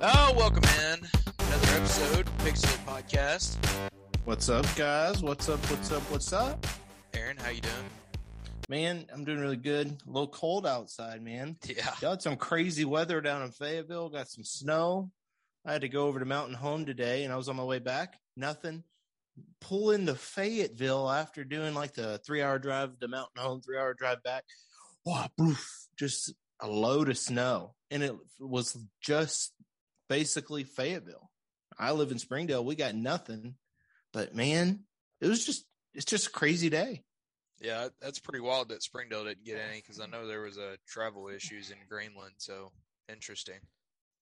Oh, welcome in another episode Pig Silly Podcast. What's up, guys? What's up? What's up? What's up? Aaron, how you doing? Man, I'm doing really good. A little cold outside, man. Yeah, Y'all had some crazy weather down in Fayetteville. Got some snow. I had to go over to Mountain Home today, and I was on my way back. Nothing. Pull into Fayetteville after doing like the three hour drive to Mountain Home, three hour drive back. Wow, poof, just a load of snow, and it was just basically Fayetteville. I live in Springdale. We got nothing, but man, it was just it's just a crazy day. yeah, that's pretty wild that Springdale didn't get any because I know there was a travel issues in Greenland. So interesting.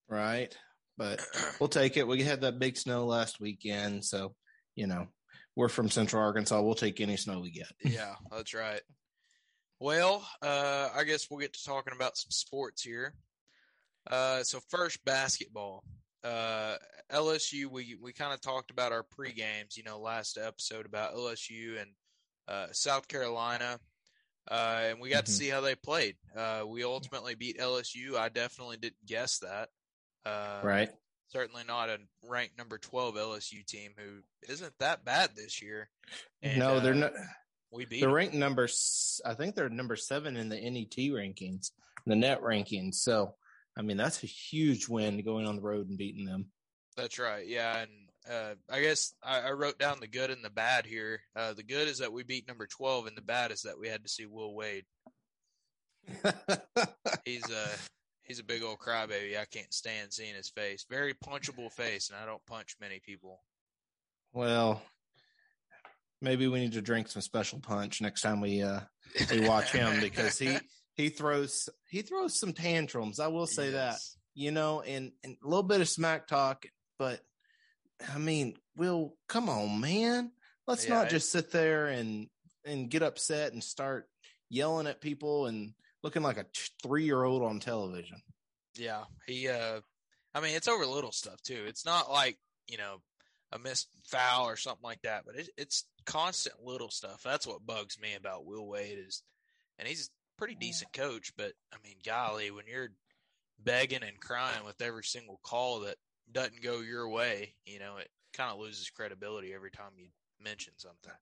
Right. But we'll take it. We had that big snow last weekend. So, you know, we're from central Arkansas. We'll take any snow we get. Yeah, that's right. Well, uh, I guess we'll get to talking about some sports here. Uh, so first, basketball. Uh, LSU. We we kind of talked about our pre games. You know, last episode about LSU and uh, South Carolina, uh, and we got to Mhm. see how they played. Uh, we ultimately beat LSU. I definitely didn't guess that. Uh, Right. Certainly not a ranked number twelve LSU team who isn't that bad this year. And, no, they're uh, not. We beat. They're them. ranked number, I think they're number seven in the NET rankings, the net rankings. So, I mean, that's a huge win going on the road and beating them. That's right. Yeah, and uh, I guess I, I wrote down the good and the bad here. Uh, the good is that we beat number twelve, and the bad is that we had to see Will Wade. He's a he's a big old crybaby. I can't stand seeing his face. Very punchable face, and I don't punch many people. well, maybe we need to drink some special punch next time we uh we watch him because he he throws he throws some tantrums. I will say that. You know, and, and a little bit of smack talk, but I mean, Will, come on, man. Let's Yeah, not just sit there and and get upset and start yelling at people and looking like a three year old on television. Yeah, he. uh I mean, it's over little stuff too. It's not like you know a missed foul or something like that, but it, it's constant little stuff. That's what bugs me about Will Wade is, and he's pretty decent coach. But I mean, golly, when you're begging and crying with every single call that doesn't go your way, you know, it kind of loses credibility every time you mention something.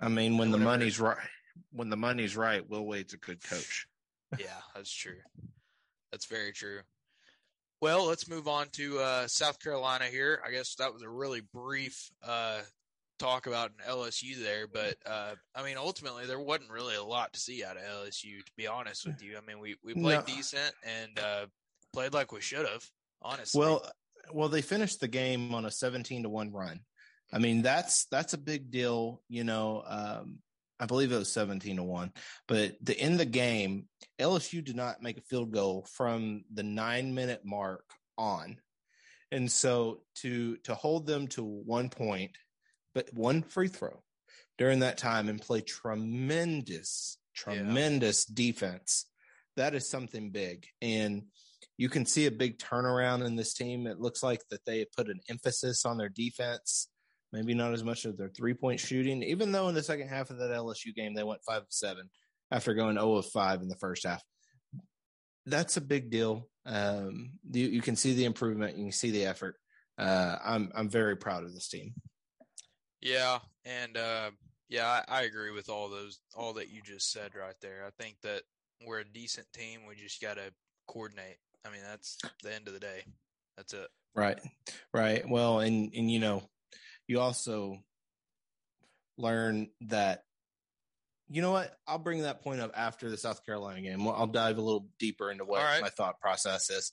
I mean, when the money's right, when the money's right, Will Wade's a good coach. yeah, that's true. That's very true. Well, let's move on to uh, South Carolina here. I guess that was a really brief uh, talk about an LSU there, but uh, I mean, ultimately, there wasn't really a lot to see out of LSU. To be honest with you, I mean, we we played No. decent and uh, played like we should have. Honestly, Well, well, they finished the game on a seventeen to one run. I mean, that's that's a big deal. You know, um, I believe it was seventeen to one. But the in the game, LSU did not make a field goal from the nine minute mark on, and so to to hold them to one point, but one free throw during that time and play tremendous, Yeah. tremendous defense. That is something big, and you can see a big turnaround in this team. It looks like that they put an emphasis on their defense, maybe not as much of their three point shooting, even though in the second half of that LSU game, they went five of seven after going 0 of five in the first half. That's a big deal. Um, you, you can see the improvement, you can see the effort. Uh, I'm I'm very proud of this team. Yeah, and uh, yeah, I, I agree with all those all that you just said right there. I think that we're a decent team. We just got to coordinate. I mean, that's the end of the day. That's it. Right. Right. Well, and and you know, you also learn that you know what? I'll bring that point up after the South Carolina game. I'll dive a little deeper into what right. my thought process is.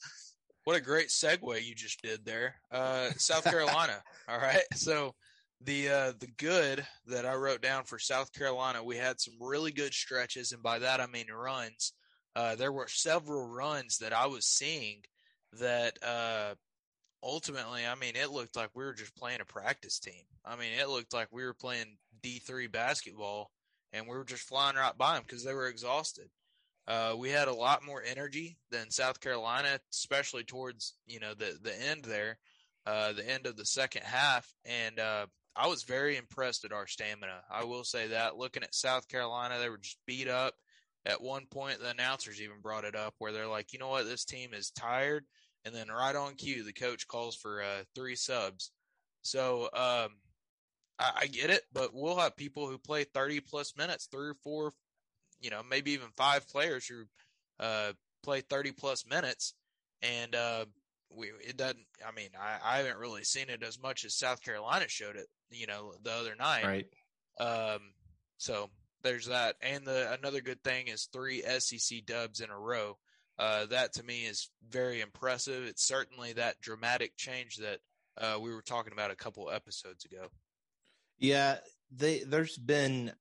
What a great segue you just did there. Uh, South Carolina. all right. So the uh, the good that I wrote down for South Carolina, we had some really good stretches, and by that I mean runs. Uh, there were several runs that I was seeing that uh, ultimately, I mean, it looked like we were just playing a practice team. I mean, it looked like we were playing D three basketball, and we were just flying right by them because they were exhausted. Uh, we had a lot more energy than South Carolina, especially towards you know the the end there, uh, the end of the second half, and uh, I was very impressed at our stamina. I will say that. Looking at South Carolina, they were just beat up. At one point, the announcers even brought it up where they're like, you know what, this team is tired and then right on cue, the coach calls for uh, three subs. So um, I, I get it, but we'll have people who play 30 plus minutes, three or four, you know, maybe even five players who uh, play 30 plus minutes. And uh, we, it doesn't, I mean, I, I haven't really seen it as much as South Carolina showed it, you know, the other night. Right. Um, so there's that. And the another good thing is three SEC dubs in a row. Uh, that to me is very impressive. It's certainly that dramatic change that uh, we were talking about a couple episodes ago. Yeah, they there's been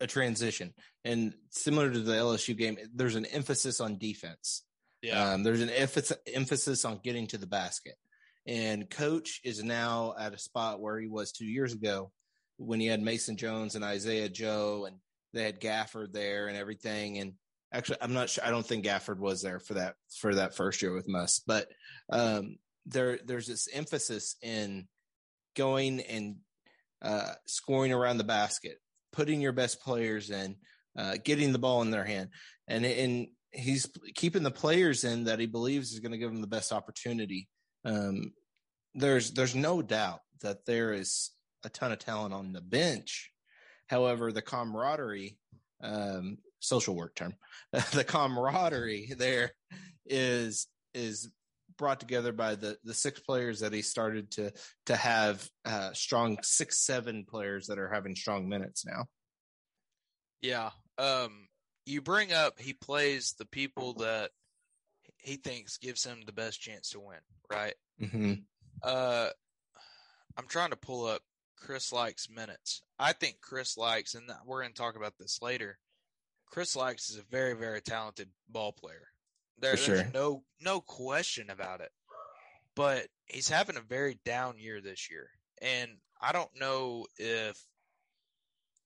a transition, and similar to the LSU game, there's an emphasis on defense. Yeah, Um, there's an emphasis emphasis on getting to the basket, and coach is now at a spot where he was two years ago when he had Mason Jones and Isaiah Joe, and they had Gafford there and everything. And actually, I'm not sure. I don't think Gafford was there for that for that first year with Muss, but um, there there's this emphasis in going and uh, scoring around the basket, putting your best players in, uh, getting the ball in their hand, and and he's keeping the players in that he believes is going to give them the best opportunity. Um, there's there's no doubt that there is a ton of talent on the bench. However, the camaraderie, um, social work term, the camaraderie there is is brought together by the the six players that he started to to have uh, strong six seven players that are having strong minutes now. yeah. Um, you bring up he plays the people that he thinks gives him the best chance to win, right? Mm-hmm. Uh, I'm trying to pull up Chris Lykes minutes. I think Chris Lykes, and we're going to talk about this later. Chris Lykes is a very, very talented ball player. There, For there's no no question about it. But he's having a very down year this year, and I don't know if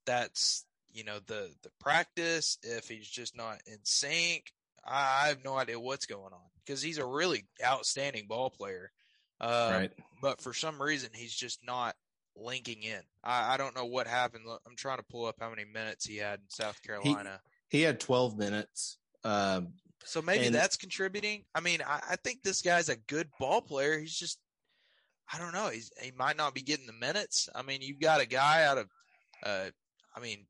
that's you know the the practice, if he's just not in sync. I, I have no idea what's going on because he's a really outstanding ball player. Uh, right. but for some reason he's just not linking in. I, I don't know what happened. I'm trying to pull up how many minutes he had in South Carolina. He had 12 minutes. Um, so maybe and- that's contributing. I mean, I, I think this guy's a good ball player. He's just, I don't know. He's he might not be getting the minutes. I mean, you've got a guy out of, uh, I mean,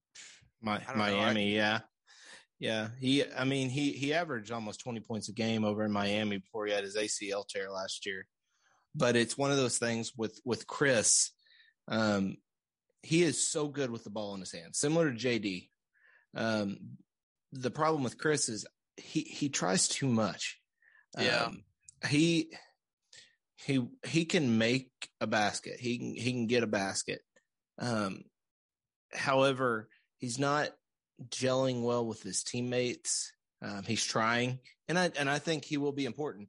My, I don't know, I- Miami, yeah, yeah. He, I mean, he he averaged almost twenty points a game over in Miami before he had his ACL tear last year. But it's one of those things with with Chris. Um, he is so good with the ball in his hand, similar to JD. Um, the problem with Chris is he he tries too much. Yeah. Um, he he he can make a basket. He can he can get a basket. Um, however, he's not gelling well with his teammates. Um, he's trying, and I and I think he will be important.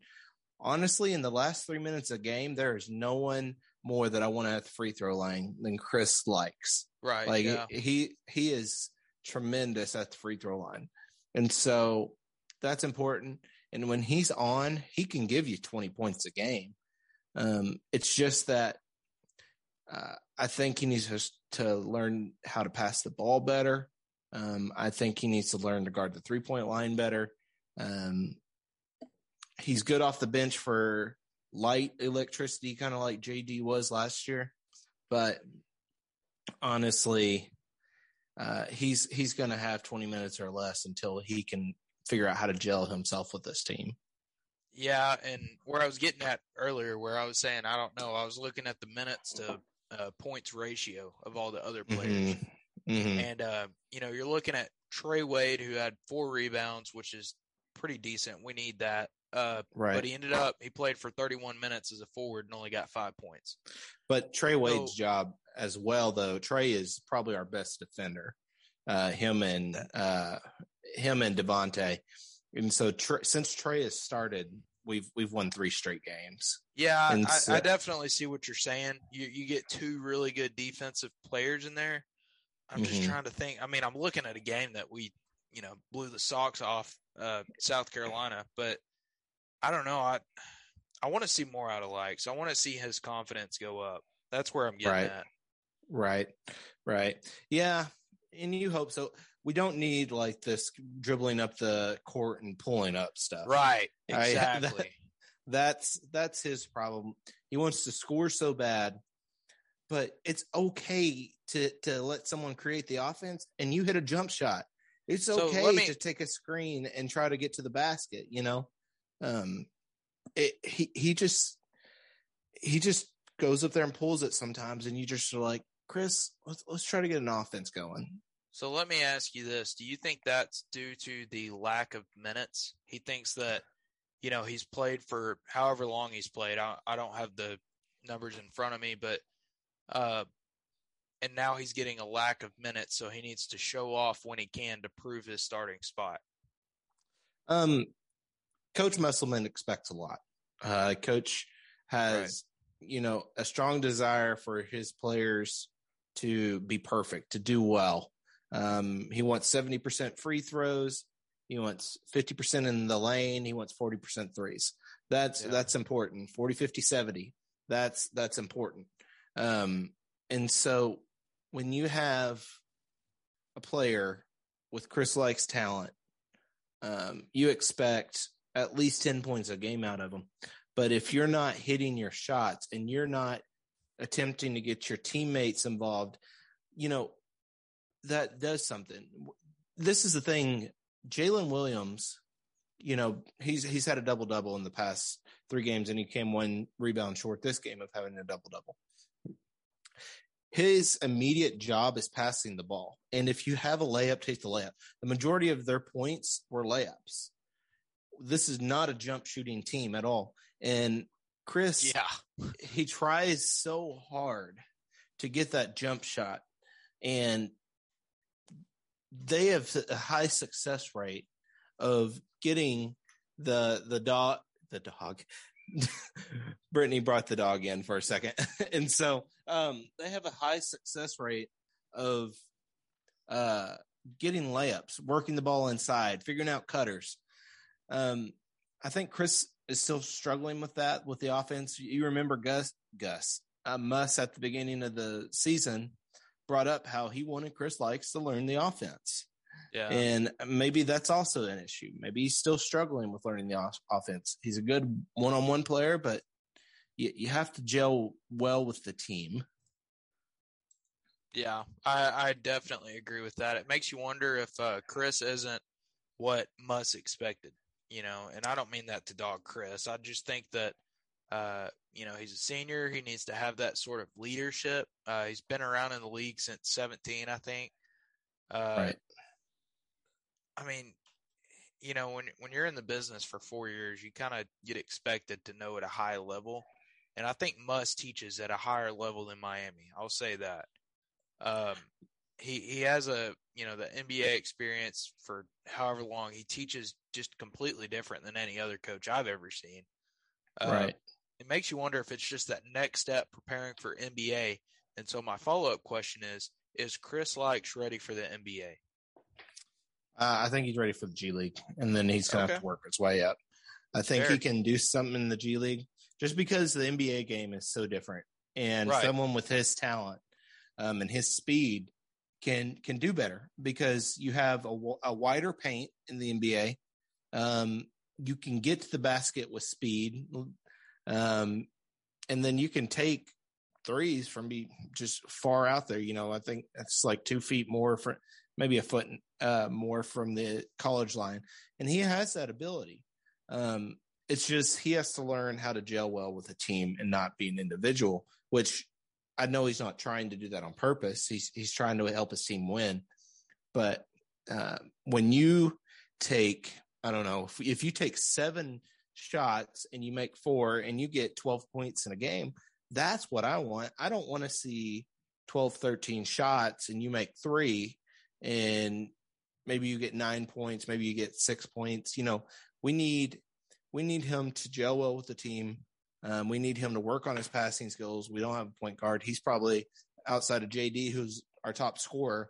Honestly, in the last three minutes of game, there is no one more that I want at the free throw line than Chris Lykes. right. Like yeah. he he is tremendous at the free throw line, and so that's important. And when he's on, he can give you twenty points a game. Um, it's just that uh, I think he needs to, learn how to pass the ball better. Um, I think he needs to learn to guard the three point line better. Um, he's good off the bench for light electricity, kind of like JD was last year. But honestly, uh, he's he's going to have 20 minutes or less until he can figure out how to gel himself with this team. Yeah, and where I was getting at earlier, where I was saying I don't know, I was looking at the minutes to uh, points ratio of all the other players, Mhm. and uh, you know you're looking at Trey Wade who had four rebounds, which is pretty decent. We need that. Uh, Right. But he ended up he played for 31 minutes as a forward and only got five points. But Trey Wade's So- job as well, though. Trey is probably our best defender. Uh, him and uh, him and Davonte. And so since Trey has started, we've we've won three straight games. Yeah, I, so- I definitely see what you're saying. You you get two really good defensive players in there. I'm just Mhm. trying to think. I mean, I'm looking at a game that we, you know, blew the socks off uh, South Carolina, but I don't know. I I want to see more out of Lykes. I want to see his confidence go up. That's where I'm getting Right. at. Right. Right. Yeah. And you hope so. We don't need like this dribbling up the court and pulling up stuff. Right. Exactly. That's that's his problem. He wants to score so bad, but it's okay to to let someone create the offense and you hit a jump shot. It's So okay me- to take a screen and try to get to the basket, you know. Um it, he he just he just goes up there and pulls it sometimes and you just are like, "Chris, let's let's try to get an offense going." So let me ask you this: Do you think that's due to the lack of minutes? He thinks that, you know, he's played for however long he's played. I, I don't have the numbers in front of me, but, uh, and now he's getting a lack of minutes, so he needs to show off when he can to prove his starting spot. Um, Coach Musselman expects a lot. Uh, Coach has, you know, a strong desire for his players to be perfect, to do well. Um, he wants 70% free throws. He wants 50% in the lane. He wants 40% threes. That's, Yeah. that's important. 40, 50, 70. That's, that's important. Um, and so when you have a player with Chris Lykes' talent, um, you expect at least 10 points a game out of them. But if you're not hitting your shots and you're not attempting to get your teammates involved, you know, that does something. This is the thing. Jaylin Williams, you know, he's he's had a double double in the past three games, and he came one rebound short this game of having a double double. His immediate job is passing the ball, and if you have a layup, take the layup. The majority of their points were layups. This is not a jump shooting team at all, and Chris, Yeah. he tries so hard to get that jump shot and they have a high success rate of getting the the dog the dog. Brittany brought the dog in for a second. And so um they have a high success rate of uh getting layups working the ball inside figuring out cutters. Um i think chris is still struggling with that with the offense. You remember gus gus uh, muss at the beginning of the season brought up how he wanted Chris Lykes to learn the offense. Yeah. And maybe that's also an issue. Maybe he's still struggling with learning the off- offense. He's a good one on one player, but you, you have to gel well with the team. Yeah, I, I definitely agree with that. It makes you wonder if uh, Chris isn't what Muss expected, you know, and I don't mean that to dog Chris. I just think that, uh, you know, he's a senior. He needs to have that sort of leadership. Uh, he's been around in the league since 17, I think. Uh, Right. I mean, you know, when when you're in the business for four years, you kind of get expected to know at a high level, and I think Muss teaches at a higher level than Miami. I'll say that. Um, he he has a you know the NBA experience for however long. He teaches just completely different than any other coach I've ever seen. Uh, It makes you wonder if it's just that next step preparing for NBA. And so my follow up question is: Is Chris Lykes ready for the NBA? Uh, I think he's ready for the G League, and then he's going to have to work his way up. I think Fair. he can do something in the G League just because the NBA game is so different, and Right. someone with his talent um, and his speed can can do better because you have a, a wider paint in the NBA. Um, you can get to the basket with speed, um, and then you can take threes from be just far out there. You know, I think it's like two feet more for maybe a foot uh, more from the college line, and he has that ability. Um, it's just he has to learn how to gel well with a team and not be an individual. Which I know he's not trying to do that on purpose. He's he's trying to help his team win. But uh, when you take, I don't know, if, if you take seven shots and you make four and you get 12 points in a game, that's what I want. I don't want to see 12, 13 shots and you make three and maybe you get nine points, maybe you get six points. You know, we need we need him to gel well with the team. Um, we need him to work on his passing skills. We don't have a point guard. He's probably outside of JD, who's our top scorer,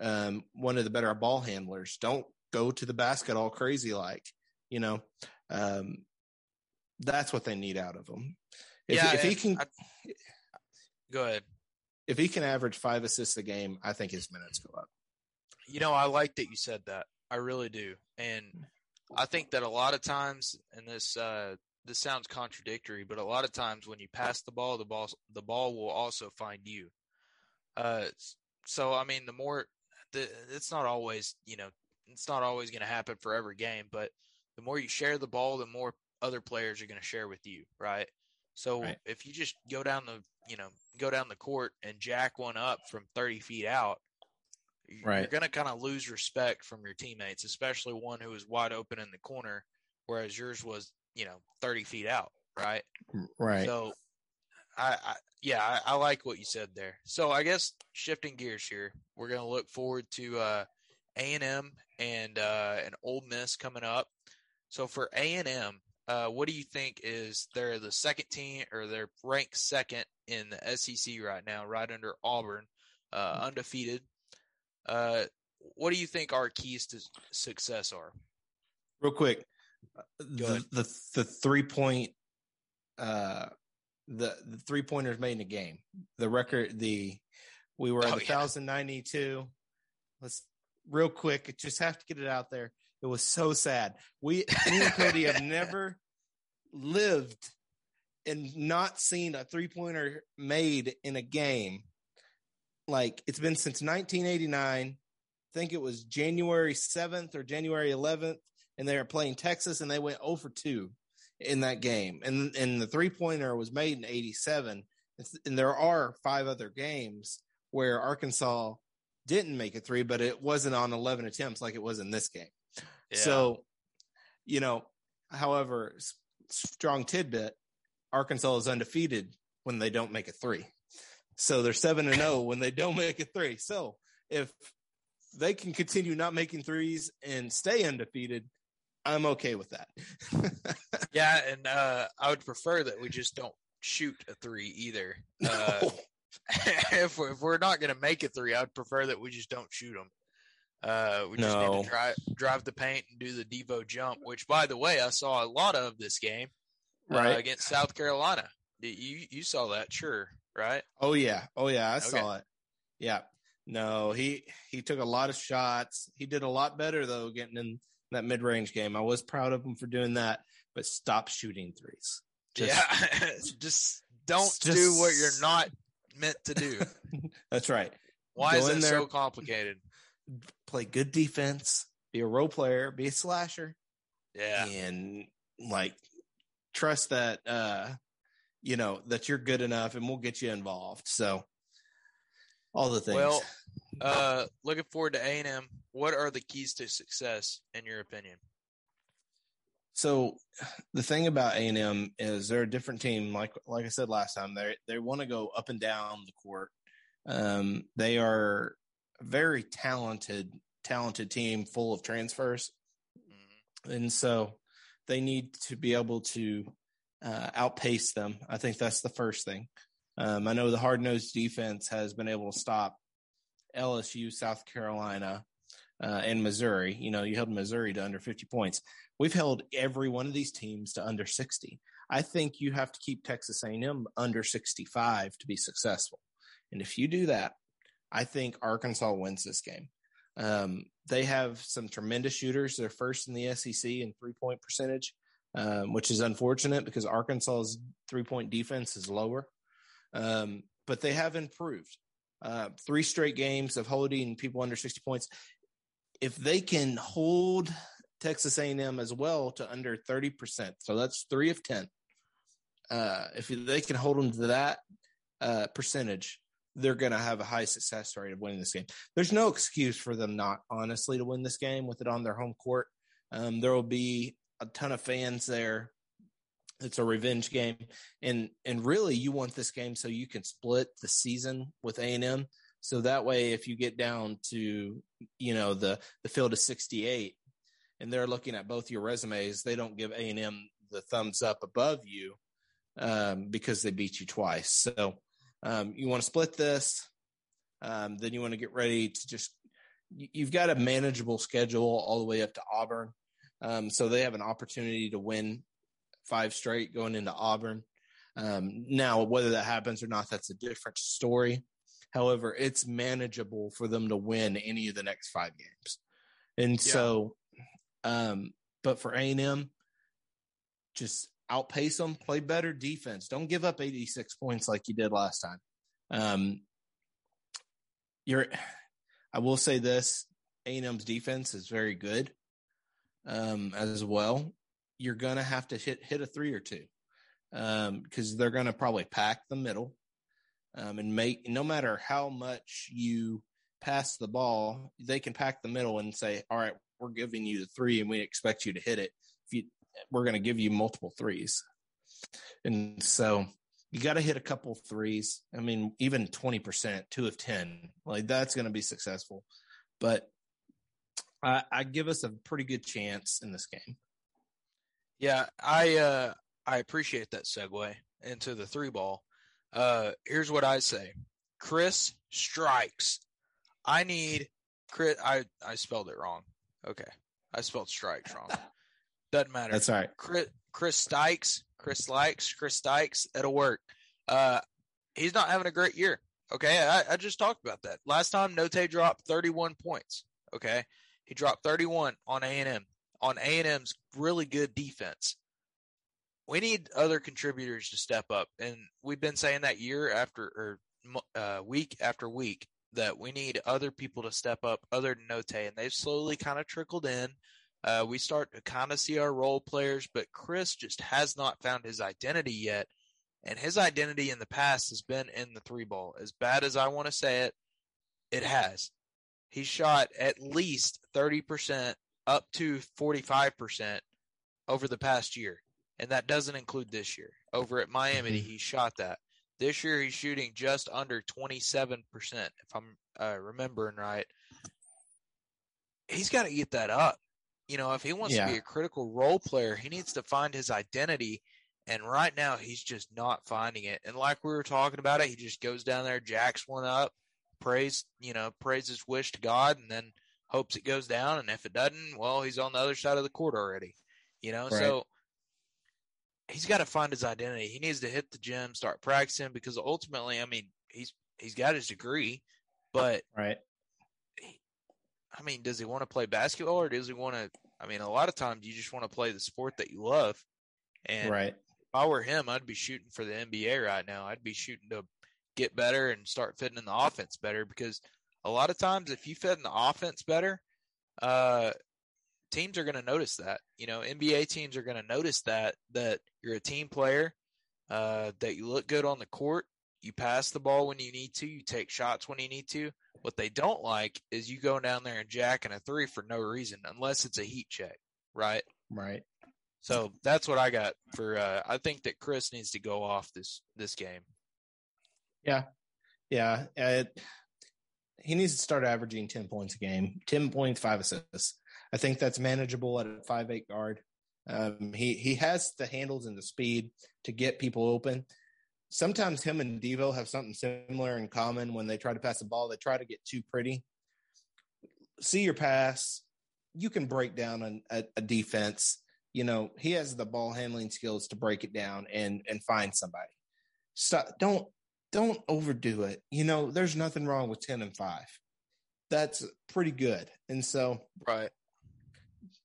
um, one of the better ball handlers. Don't go to the basket all crazy like, you know. Um, that's what they need out of him. If, Yeah, if he can, I- Go ahead. if he can average five assists a game, I think his minutes go up. You know, I like that you said that. I really do. And I think that a lot of times in this uh this sounds contradictory, but a lot of times when you pass the ball, the ball the ball will also find you. Uh, so I mean, the more the it's not always you know it's not always going to happen for every game, but the more you share the ball, the more other players are going to share with you, right? So Right. if you just go down the you know go down the court and jack one up from 30 feet out, y- you're Right. going to kind of lose respect from your teammates, especially one who is wide open in the corner, whereas yours was you know 30 feet out, right? Right. So, I, I yeah, I, I like what you said there. So I guess shifting gears here, we're gonna look forward to uh, A and M and uh, an Ole Miss coming up. So for A and M, uh, what do you think is they're the second team or they're ranked second in the SEC right now, right under Auburn, uh, undefeated. Uh, what do you think our keys to success are? Real quick, the, the the three point, uh, the the three pointers made in a game. The record, the we were at Oh, a yeah. thousand ninety two. Let's real quick. Just have to get it out there. It was so sad. We me and Cody have never lived and not seen a three pointer made in a game. Like it's been since 1989. I think it was January 7th or January 11th, and they were playing Texas, and they went 0 for 2 in that game. And and the three pointer was made in 87. And there are five other games where Arkansas didn't make a three, but it wasn't on 11 attempts like it was in this game. Yeah. So, you know, however, s- strong tidbit Arkansas is undefeated when they don't make a three. So they're 7 and 0 when they don't make a three. So if they can continue not making threes and stay undefeated, I'm okay with that. yeah, and uh, I would prefer that we just don't shoot a three either. Uh, No. if we're, if we're not going to make a three, I'd prefer that we just don't shoot them. Uh, we just need to drive drive the paint and do the Devo jump. Which, by the way, I saw a lot of this game uh, Right. against South Carolina. You you saw that, sure, right? Oh yeah. Oh yeah. I Okay. saw it. Yeah. No, he he took a lot of shots. He did a lot better though, getting in that mid range game. I was proud of him for doing that, but stop shooting threes. Just- yeah, just don't just- do what you're not meant to do. That's right. Why Go is it there- so complicated? Play good defense. Be a role player. Be a slasher. Yeah, and like trust that uh you know that you're good enough and we'll get you involved so all the things Well, uh, looking forward to A and M. What are the keys to success in your opinion? so the thing about a&m is they're a different team like like i said last time they they want to go up and down the court um they are very talented talented team full of transfers Mhm. and so they need to be able to uh, outpace them. I think that's the first thing. Um, I know the hard nosed defense has been able to stop LSU, South Carolina, uh, and Missouri. You know, you held Missouri to under 50 points. We've held every one of these teams to under 60. I think you have to keep Texas A&M under 65 to be successful. And if you do that, I think Arkansas wins this game. Um, they have some tremendous shooters. They're first in the SEC in three point percentage, um, which is unfortunate because Arkansas's three point defense is lower. Um, but they have improved. Uh, three straight games of holding people under 60 points. If they can hold Texas A&M as well to under 30%, so that's three of 10. Uh, if they can hold them to that uh, percentage, they're going to have a high success rate of winning this game. There's no excuse for them not honestly to win this game with it on their home court. Um, there will be a ton of fans there. It's a revenge game, and and really, you want this game so you can split the season with A and M. So that way, if you get down to you know the the field of 68, and they're looking at both your resumes, they don't give A and M the thumbs up above you um, because they beat you twice. So um, you want to split this. Um, then you want to get ready to just, you- you've got a manageable schedule all the way up to Auburn. Um, so they have an opportunity to win five straight going into Auburn. Um, now, whether that happens or not, that's a different story. However, it's manageable for them to win any of the next five games. And Yeah. so, um, but for A&M, just outpace them, play better defense. Don't give up 86 points like you did last time. Um, you're, I will say this: A&M's defense is very good um, as well. You're gonna have to hit hit a three or two because um, they're gonna probably pack the middle um, and make no matter how much you pass the ball, they can pack the middle and say, "All right, we're giving you the three, and we expect you to hit it. If you, we're going to give you multiple threes, and so you got to hit a couple threes. I mean, even twenty percent, two of ten, like that's going to be successful. But I, I give us a pretty good chance in this game. Yeah, I uh, I appreciate that segue into the three ball. Uh, here's what I say: Chris strikes. I need Chris. I I spelled it wrong. Okay, I spelled strikes wrong. Doesn't matter. That's all right. Chris Chris Stikes, Chris likes Chris Stikes. It'll work. Uh, he's not having a great year. Okay, I, I just talked about that last time. Notae dropped 31 points. Okay, he dropped 31 on A and M on A and M's really good defense. We need other contributors to step up, and we've been saying that year after or uh, week after week that we need other people to step up other than Note, and they've slowly kind of trickled in. Uh, we start to kind of see our role players, but Chris just has not found his identity yet. And his identity in the past has been in the three ball. As bad as I want to say it, it has. He shot at least 30% up to 45% over the past year. And that doesn't include this year. Over at Miami, mm-hmm. he shot that. This year he's shooting just under 27%, if I'm uh, remembering right. He's got to get that up. You know, if he wants yeah. to be a critical role player, he needs to find his identity. And right now, he's just not finding it. And like we were talking about it, he just goes down there, jacks one up, prays, you know, prays his wish to God, and then hopes it goes down. And if it doesn't, well, he's on the other side of the court already. You know, right. so he's got to find his identity. He needs to hit the gym, start practicing because ultimately, I mean, he's he's got his degree, but right. I mean, does he want to play basketball or does he want to? I mean, a lot of times you just want to play the sport that you love. And right. if I were him, I'd be shooting for the NBA right now. I'd be shooting to get better and start fitting in the offense better because a lot of times if you fit in the offense better, uh, teams are going to notice that. You know, NBA teams are going to notice that that you're a team player, uh, that you look good on the court, you pass the ball when you need to, you take shots when you need to. What they don't like is you going down there and jacking a three for no reason, unless it's a heat check, right? Right. So that's what I got for. Uh, I think that Chris needs to go off this this game. Yeah, yeah. It, he needs to start averaging ten points a game, ten points, five assists. I think that's manageable at a five eight guard. Um, he he has the handles and the speed to get people open. Sometimes him and Devo have something similar in common. When they try to pass the ball, they try to get too pretty. See your pass, you can break down an, a, a defense. You know he has the ball handling skills to break it down and and find somebody. So don't don't overdo it. You know, there's nothing wrong with 10 and 5. That's pretty good. And so, right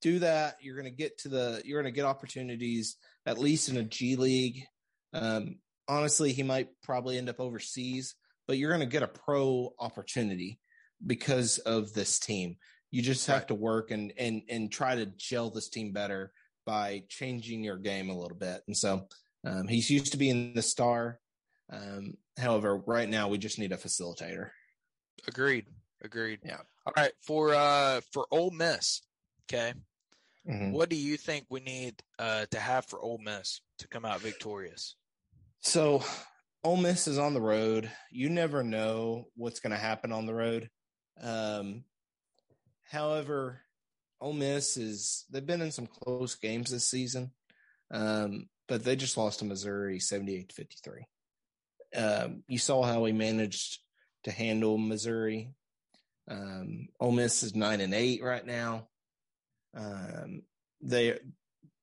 do that, you're going to get to the you're going to get opportunities at least in a G League. Um, honestly, he might probably end up overseas, but you're going to get a pro opportunity because of this team. You just have to work and and and try to gel this team better by changing your game a little bit. And so um, he's used to being the star. Um, however, right now we just need a facilitator. Agreed. Agreed. Yeah. All right. For uh for Ole Miss, okay. Mm-hmm. What do you think we need uh, to have for Ole Miss to come out victorious? So, Ole Miss is on the road. You never know what's going to happen on the road. Um, however, Ole Miss is they've been in some close games this season, um, but they just lost to Missouri seventy-eight to fifty-three. Um, you saw how he managed to handle Missouri. Um, Ole Miss is nine and eight right now. Um, they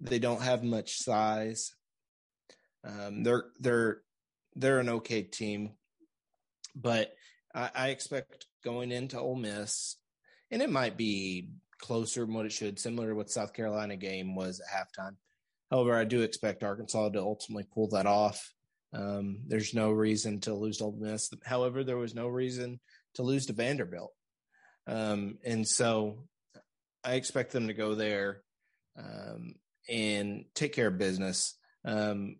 they don't have much size. Um, they're they're they're an okay team, but I, I expect going into Ole Miss, and it might be closer than what it should, similar to what South Carolina game was at halftime. However, I do expect Arkansas to ultimately pull that off. Um, there's no reason to lose to Ole Miss. However, there was no reason to lose to Vanderbilt. Um, and so I expect them to go there um, and take care of business. Um,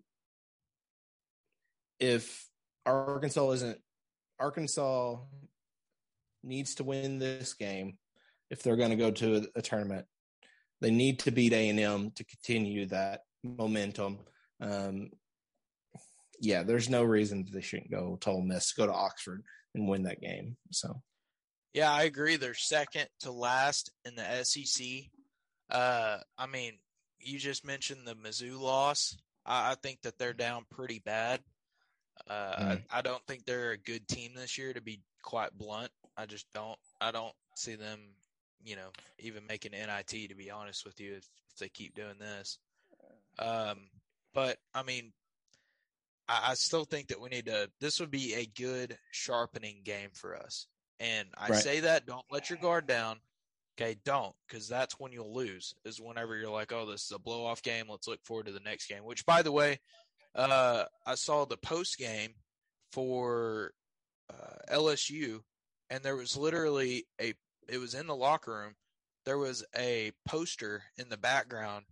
if Arkansas isn't, Arkansas needs to win this game if they're going to go to a, a, tournament. They need to beat A and M to continue that momentum. Um, yeah, there's no reason they shouldn't go to Ole Miss, go to Oxford and win that game. So, yeah, I agree. They're second to last in the SEC. Uh, I mean, you just mentioned the Mizzou loss. I, I think that they're down pretty bad. Uh, mm. I, I, don't think they're a good team this year, to be quite blunt. I just don't. I don't see them, you know, even making NIT. To be honest with you, if, if they keep doing this. Um, but I mean, I, I, still think that we need to. This would be a good sharpening game for us. And I right. say that don't let your guard down. Okay, don't, because that's when you'll lose. Is whenever you're like, oh, this is a blow off game. Let's look forward to the next game. Which, by the way, uh, I saw the post game for uh, LSU, and there was literally a. It was in the locker room. There was a poster in the background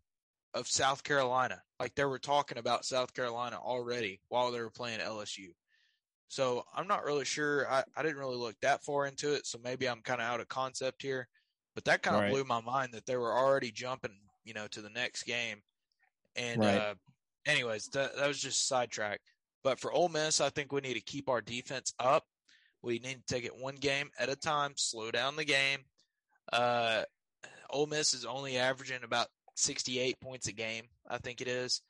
of South Carolina. Like they were talking about South Carolina already while they were playing LSU. So I'm not really sure. I, I didn't really look that far into it. So maybe I'm kind of out of concept here. But that kind of right. blew my mind that they were already jumping, you know, to the next game. And right. uh, anyways, that, that was just sidetrack. But for Ole Miss, I think we need to keep our defense up. We need to take it one game at a time, slow down the game. Uh, Ole Miss is only averaging about 68 points a game, I think it is.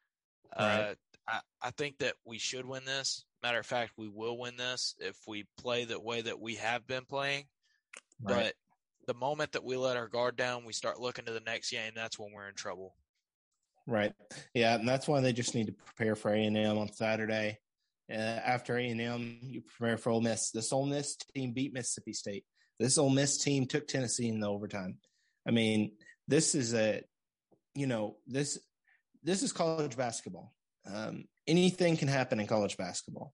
Right. Uh, I, I think that we should win this. Matter of fact, we will win this if we play the way that we have been playing. Right. But the moment that we let our guard down, we start looking to the next game. That's when we're in trouble. Right. Yeah, and that's why they just need to prepare for A and M on Saturday. Uh, after A and M, you prepare for Ole Miss. This Ole Miss team beat Mississippi State. This Ole Miss team took Tennessee in the overtime. I mean, this is a, you know, this this is college basketball. Um, anything can happen in college basketball.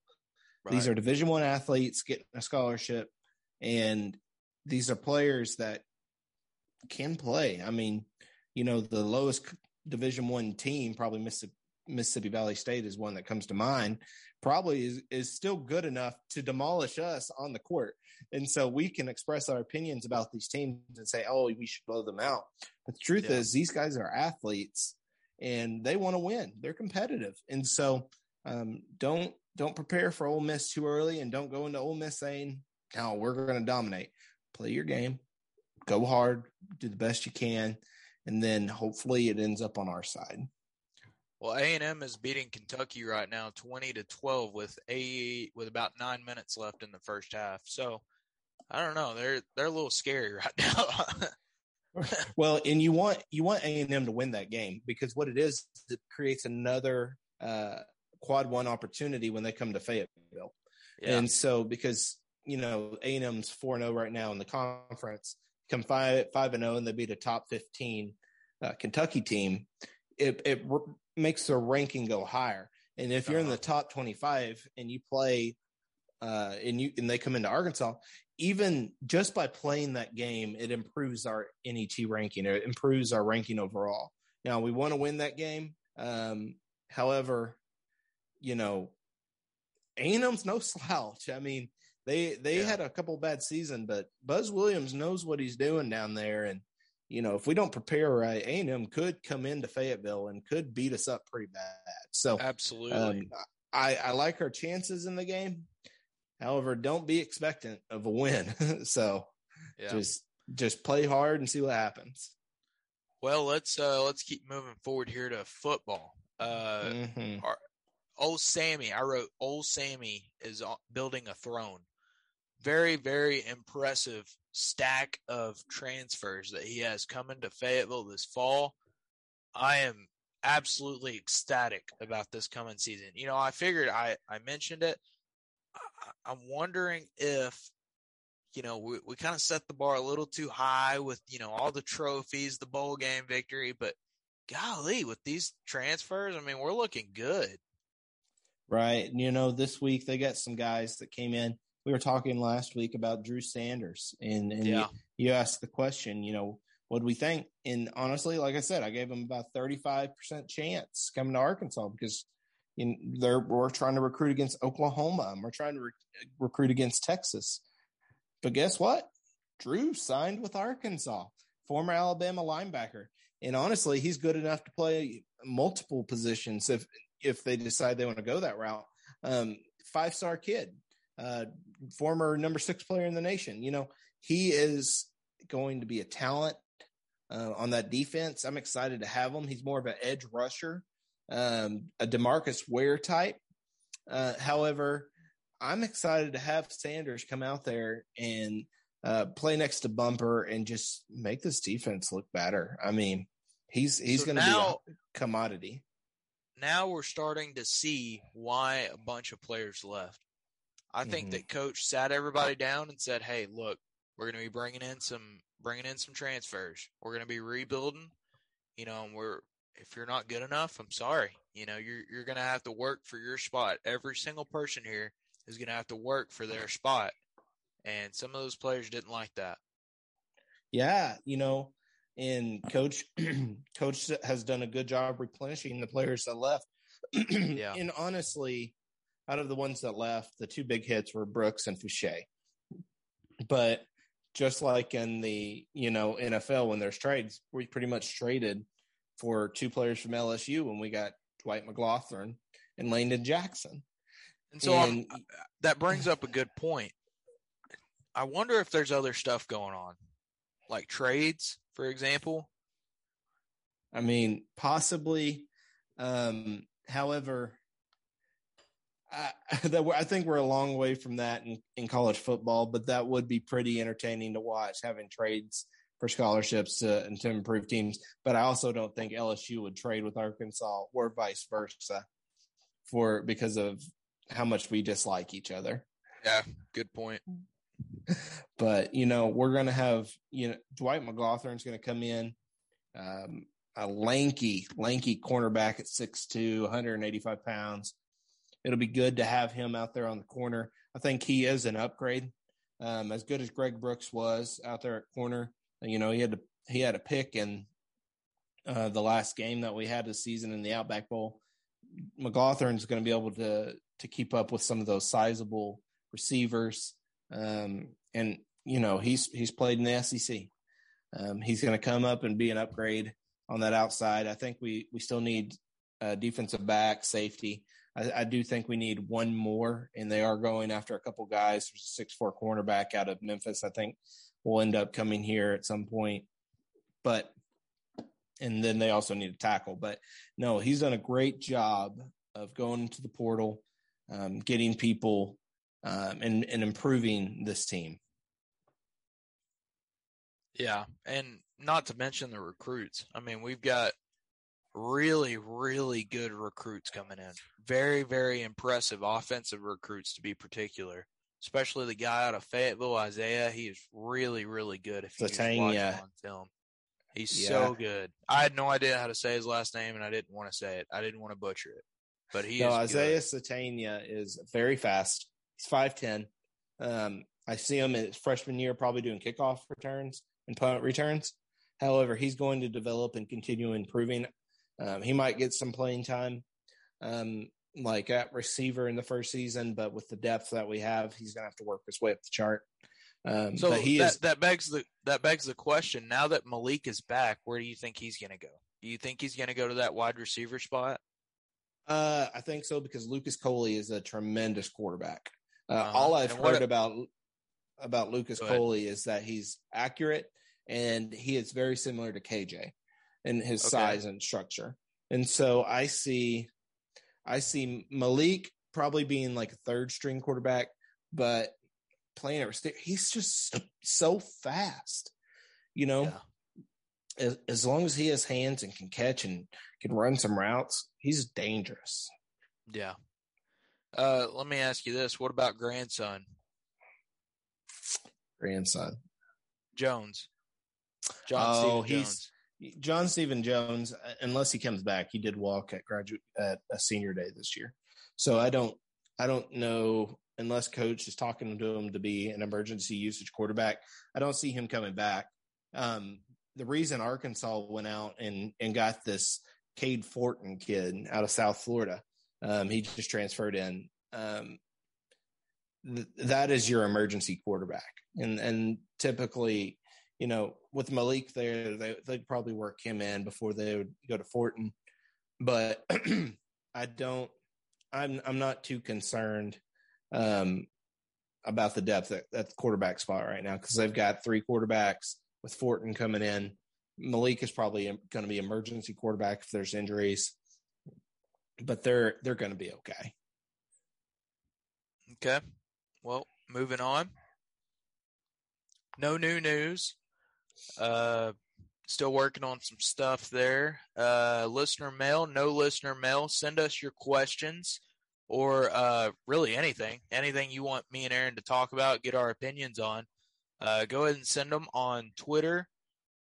Right. These are Division One athletes getting a scholarship, and these are players that can play. I mean, you know, the lowest Division One team, probably Mississippi, Mississippi Valley State is one that comes to mind. Probably is is still good enough to demolish us on the court, and so we can express our opinions about these teams and say, "Oh, we should blow them out." But the truth yeah. is, these guys are athletes, and they want to win. They're competitive, and so um, don't don't prepare for Ole Miss too early, and don't go into Ole Miss saying, "No, we're going to dominate." Play your game, go hard, do the best you can and then hopefully it ends up on our side. Well, A and M is beating Kentucky right now, twenty to twelve, with a with about nine minutes left in the first half. So I don't know. They're they're a little scary right now. well, and you want you want A and M to win that game because what it is, it creates another uh, quad one opportunity when they come to Fayetteville. Yeah. And so because you know A and M's 4-0 right now in the conference, come five five and zero, oh and they beat a top fifteen uh, Kentucky team, it it r- makes their ranking go higher. And if you're in the uh-huh. top twenty five and you play, uh, and you and they come into Arkansas, even just by playing that game, it improves our NET ranking. It improves our ranking overall. Now we want to win that game. Um, however, you know, A&M's no slouch. I mean, they they yeah. had a couple bad season, but Buzz Williams knows what he's doing down there, and you know if we don't prepare right, A and M could come into Fayetteville and could beat us up pretty bad. So absolutely, um, I I like our chances in the game. However, don't be expectant of a win. so yeah. just just play hard and see what happens. Well, let's uh let's keep moving forward here to football. Uh, mm-hmm. our, old Sammy, I wrote old Sammy is building a throne very, very impressive stack of transfers that he has coming to Fayetteville this fall. I am absolutely ecstatic about this coming season. You know, I figured I, I mentioned it. I, am wondering if, you know, we, we kind of set the bar a little too high with, you know, all the trophies, the bowl game victory, but golly, with these transfers, I mean, we're looking good. Right. You know, this week they got some guys that came in. We were talking last week about Drew Sanders, and, and Yeah. you, you asked the question, you know, what do we think? And honestly, like I said, I gave him about 35% chance coming to Arkansas because know, they're, we're trying to recruit against Oklahoma and we're trying to re- recruit against Texas. But guess what? Drew signed with Arkansas, former Alabama linebacker. And honestly, he's good enough to play multiple positions if if they decide they want to go that route. Um, five star kid, uh, former number six player in the nation. You know, he is going to be a talent uh, on that defense. I'm excited to have him. He's more of an edge rusher, um, a Demarcus Ware type. Uh, however, I'm excited to have Sanders come out there and uh, play next to Bumper and just make this defense look better. I mean, he's he's So going to be a commodity. now we're starting to see why a bunch of players left. I think Mhm. that coach sat everybody down and said, "Hey, look, we're going to be bringing in some bringing in some transfers. We're going to be rebuilding. You know, and we're if you're not good enough, I'm sorry. You know, you're you're going to have to work for your spot. Every single person here is going to have to work for their spot." And some of those players didn't like that. Yeah, you know, and coach coach has done a good job replenishing the players that left. Yeah. And honestly, out of the ones that left, the two big hits were Brooks and Fouché. But just like in the, you know, NFL when there's trades, we pretty much traded for two players from LSU when we got Dwight McGlothern and Landon Jackson. And so and that brings up a good point. I wonder if there's other stuff going on, like trades, for example. I mean, possibly. Um, however, I, that I think we're a long way from that in, in college football, but that would be pretty entertaining to watch having trades for scholarships to, and to improve teams. But I also don't think LSU would trade with Arkansas or vice versa for because of how much we dislike each other. Yeah, good point. but you know we're going to have you know Dwight McGlothern's going to come in, um, a lanky, lanky cornerback at 6'2", 185 pounds. It'll be good to have him out there on the corner. I think he is an upgrade. Um, as good as Greg Brooks was out there at corner, you know he had to he had a pick in uh, the last game that we had this season in the Outback Bowl. McGlothern's going to be able to to keep up with some of those sizable receivers. Um, and you know, he's he's played in the SEC. Um, he's going to come up and be an upgrade on that outside. I think we we still need uh, defensive back, safety. I, I do think we need one more, and they are going after a couple guys. There's a six four cornerback out of Memphis. I think will end up coming here at some point, but and then they also need a tackle. But no, he's done a great job of going into the portal, um, getting people um, and, and improving this team. Yeah, and not to mention the recruits. I mean, we've got really, really good recruits coming in. Very, very impressive offensive recruits to be particular. Especially the guy out of Fayetteville, Isaiah. He is really, really good. If you watch him on film, he's Yeah. so good. I had no idea how to say his last name, and I didn't want to say it. I didn't want to butcher it, but he no, is Isaiah good. Sategna is very fast. He's five ten. Um, I see him in his freshman year, probably doing kickoff returns and punt returns. However, he's going to develop and continue improving. Um, he might get some playing time, um, like at receiver in the first season, but with the depth that we have, he's going to have to work his way up the chart. Um, So but he that, is that begs the that begs the question. Now that Malik is back, where do you think he's going to go? Do you think he's going to go to that wide receiver spot? Uh, I think so because Lucas Coley is a tremendous quarterback. Uh, Uh-huh. All I've heard about about Lucas. Coley is that he's accurate and he is very similar to KJ in his Okay. size and structure. And so I see, I see Malik probably being like a third string quarterback, but playing at receiver, he's just so, fast. You know, Yeah. as, as long as he has hands and can catch and can run some routes, he's dangerous. Yeah. Uh, let me ask you this: What about grandson Grandson. Jones? John Oh, Steven he's- Jones. John Stephen Jones, unless he comes back, he did walk at graduate at a senior day this year. So I don't I don't know unless coach is talking to him to be an emergency usage quarterback. I don't see him coming back. Um, the reason Arkansas went out and and got this Cade Fortin kid out of South Florida, um, he just transferred in. Um, th- that is your emergency quarterback, and and typically, you know, with Malik there, they they'd probably work him in before they would go to Fortin. But I don't. I'm I'm not too concerned um, about the depth at, at the quarterback spot right now because they've got three quarterbacks with Fortin coming in. Malik is probably going to be emergency quarterback if there's injuries, but they're they're going to be okay. Okay. Well, moving on. No new news. Uh, still working on some stuff there. Uh, listener mail, no listener mail. Send us your questions or uh, really anything, anything you want me and Aaron to talk about, get our opinions on. Uh, go ahead and send them on Twitter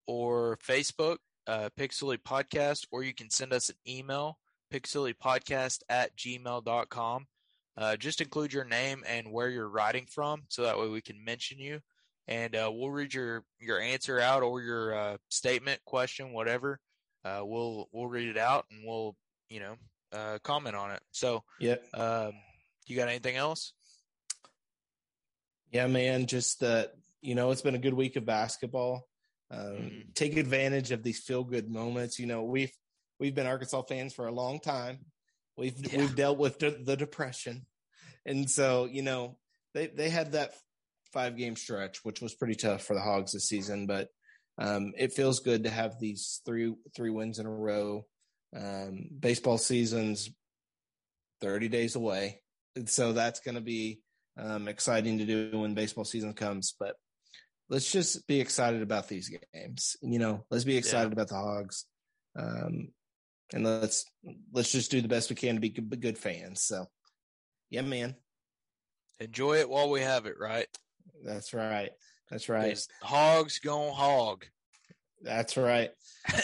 or Facebook, uh, Pig Silly Podcast, or you can send us an email, pigsillypodcast at gmail.com. Uh, just include your name and where you're writing from, so that way we can mention you, and uh, we'll read your your answer out or your uh, statement, question, whatever. Uh, we'll we'll read it out and we'll you know uh, comment on it. So, yeah, um, you got anything else? Yeah, man. Just that you know, it's been a good week of basketball. Um, mm-hmm. Take advantage of these feel good moments. You know, we've we've been Arkansas fans for a long time. We've yeah. we've dealt with the, the depression, and so you know they they had that five game stretch, which was pretty tough for the Hogs this season. But um, it feels good to have these three three wins in a row. Um, baseball season's thirty days away, and so that's going to be um, exciting to do when baseball season comes. But let's just be excited about these games. You know, let's be excited yeah. about the Hogs. Um, and let's let's just do the best we can to be good, good fans. So, yeah, man. Enjoy it while we have it, right? That's right. That's right. Hogs going hog. That's right.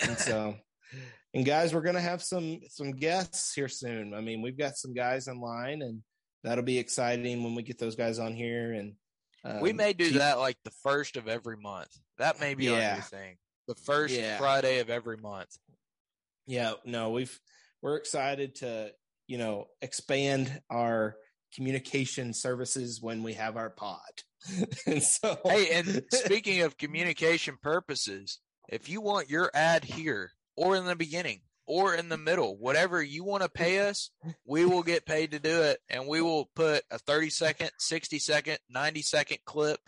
and so, and guys, we're gonna have some some guests here soon. I mean, we've got some guys in line, and that'll be exciting when we get those guys on here. And um, we may do that like the first of every month. That may be yeah. our thing. The first yeah. Friday of every month. Yeah, no, we've we're excited to you know expand our communication services when we have our pod. and so, hey, and speaking of communication purposes, if you want your ad here or in the beginning or in the middle, whatever you want to pay us, we will get paid to do it, and we will put a thirty second, sixty second, ninety second clip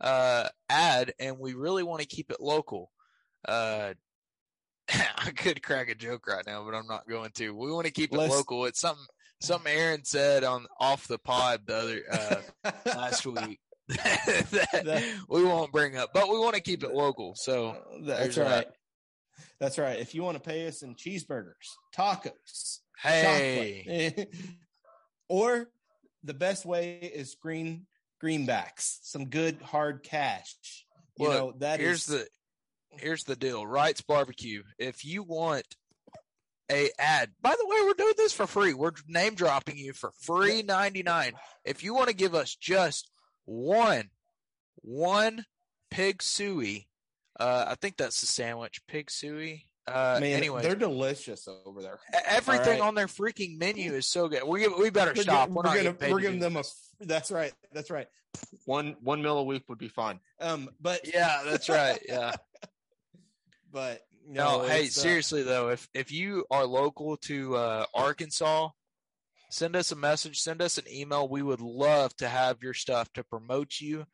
uh, ad, and we really want to keep it local. Uh, I could crack a joke right now, but I'm not going to. We want to keep it Let's, local. It's something something Aaron said on off the pod the other uh, last week that, that, we won't bring up, but we want to keep it local. So uh, that's right. That. That's right. If you want to pay us in cheeseburgers, tacos, hey, or the best way is green greenbacks, some good hard cash. You Look, know that here's is, the here's the deal. Wright's Barbecue. If you want a ad, by the way, we're doing this for free. We're name dropping you for free ninety nine. If you want to give us just one, one pig suey, uh, I think that's the sandwich pig suey. Uh, Man, anyway, they're delicious over there. Everything right. on their freaking menu is so good. We we better we're stop. we're, we're, gonna, we're giving them a. That's right. That's right. One one meal a week would be fine. Um, but yeah, that's right. Yeah. but no, no hey, uh, seriously though, if if you are local to uh, Arkansas, send us a message, send us an email. We would love to have your stuff to promote you,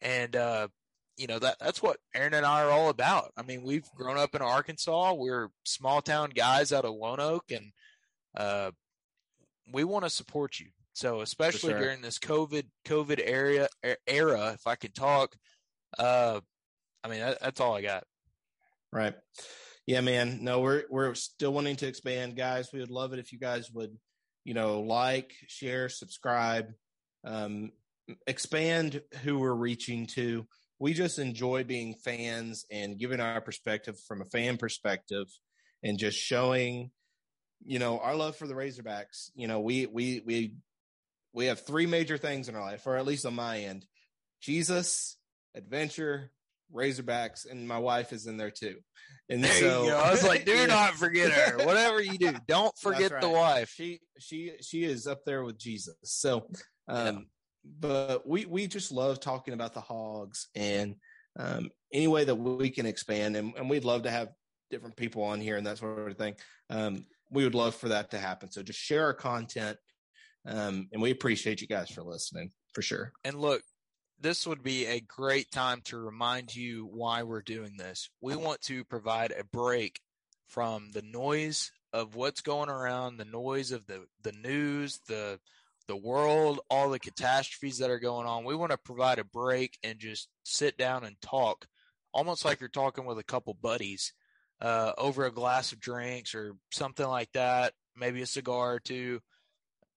and uh, you know that that's what Aaron and I are all about. I mean, we've grown up in Arkansas. We're small town guys out of Lone Oak, and uh, we want to support you. So, especially sure. during this COVID COVID area era, if I can talk, uh, I mean that, that's all I got. Right. Yeah, man. No, we're we're still wanting to expand, guys. We would love it if you guys would, you know, like, share, subscribe, um, expand who we're reaching to. We just enjoy being fans and giving our perspective from a fan perspective and just showing you know our love for the razorbacks. You know we we we we have three major things in our life or at least on my end. Jesus adventure razorbacks and my wife is in there too. And There so you go. I was like, do not forget her. Whatever you do, don't forget That's the wife. she she she is up there with jesus. So um but we we just love talking about the hogs and um any way that we can expand and, and we'd love to have different people on here and that sort of thing. Um we would love for that to happen. So just share our content um and we appreciate you guys for listening for sure. And look, this would be a great time to remind you why we're doing this. We want to provide a break from the noise of what's going around, the noise of the, the news, the the world, all the catastrophes that are going on. We want to provide a break and just sit down and talk, almost like you're talking with a couple buddies uh, over a glass of drinks or something like that, maybe a cigar or two.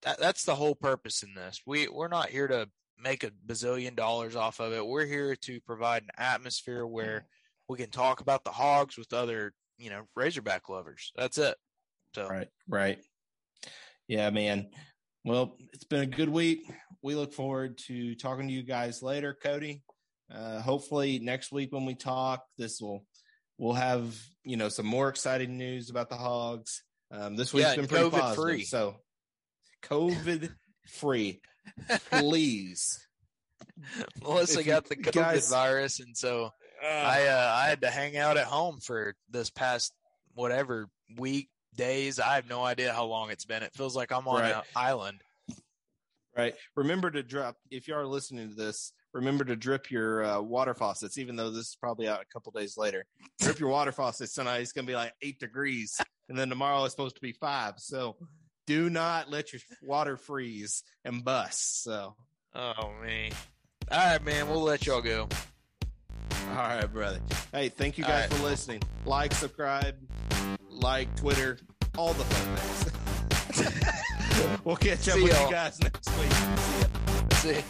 That, that's the whole purpose in this. We we're not here to make a bazillion dollars off of it. We're here to provide an atmosphere where we can talk about the hogs with other, you know, Razorback lovers. That's it. So right right yeah man well it's been a good week we look forward to talking to you guys later cody uh hopefully next week when we talk this will we'll have you know some more exciting news about the hogs um this week's Yeah, been pretty COVID positive free. so covid free please Melissa If got the COVID guys- virus, and so I uh, I had to hang out at home for this past whatever week days. I have no idea how long it's been. It feels like I'm on Right. an island. right remember to drop if you are listening to this remember to drip your uh, water faucets even though this is probably out a couple days later drip your water faucets tonight it's going to be like eight degrees and then tomorrow it's supposed to be five so do not let your water freeze and bust so Oh man. All right, man. We'll let y'all go. all right brother hey thank you guys right. for listening like subscribe like twitter all the fun things we'll catch up See with y'all. you guys next week See ya. See.